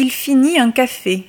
Il finit un café.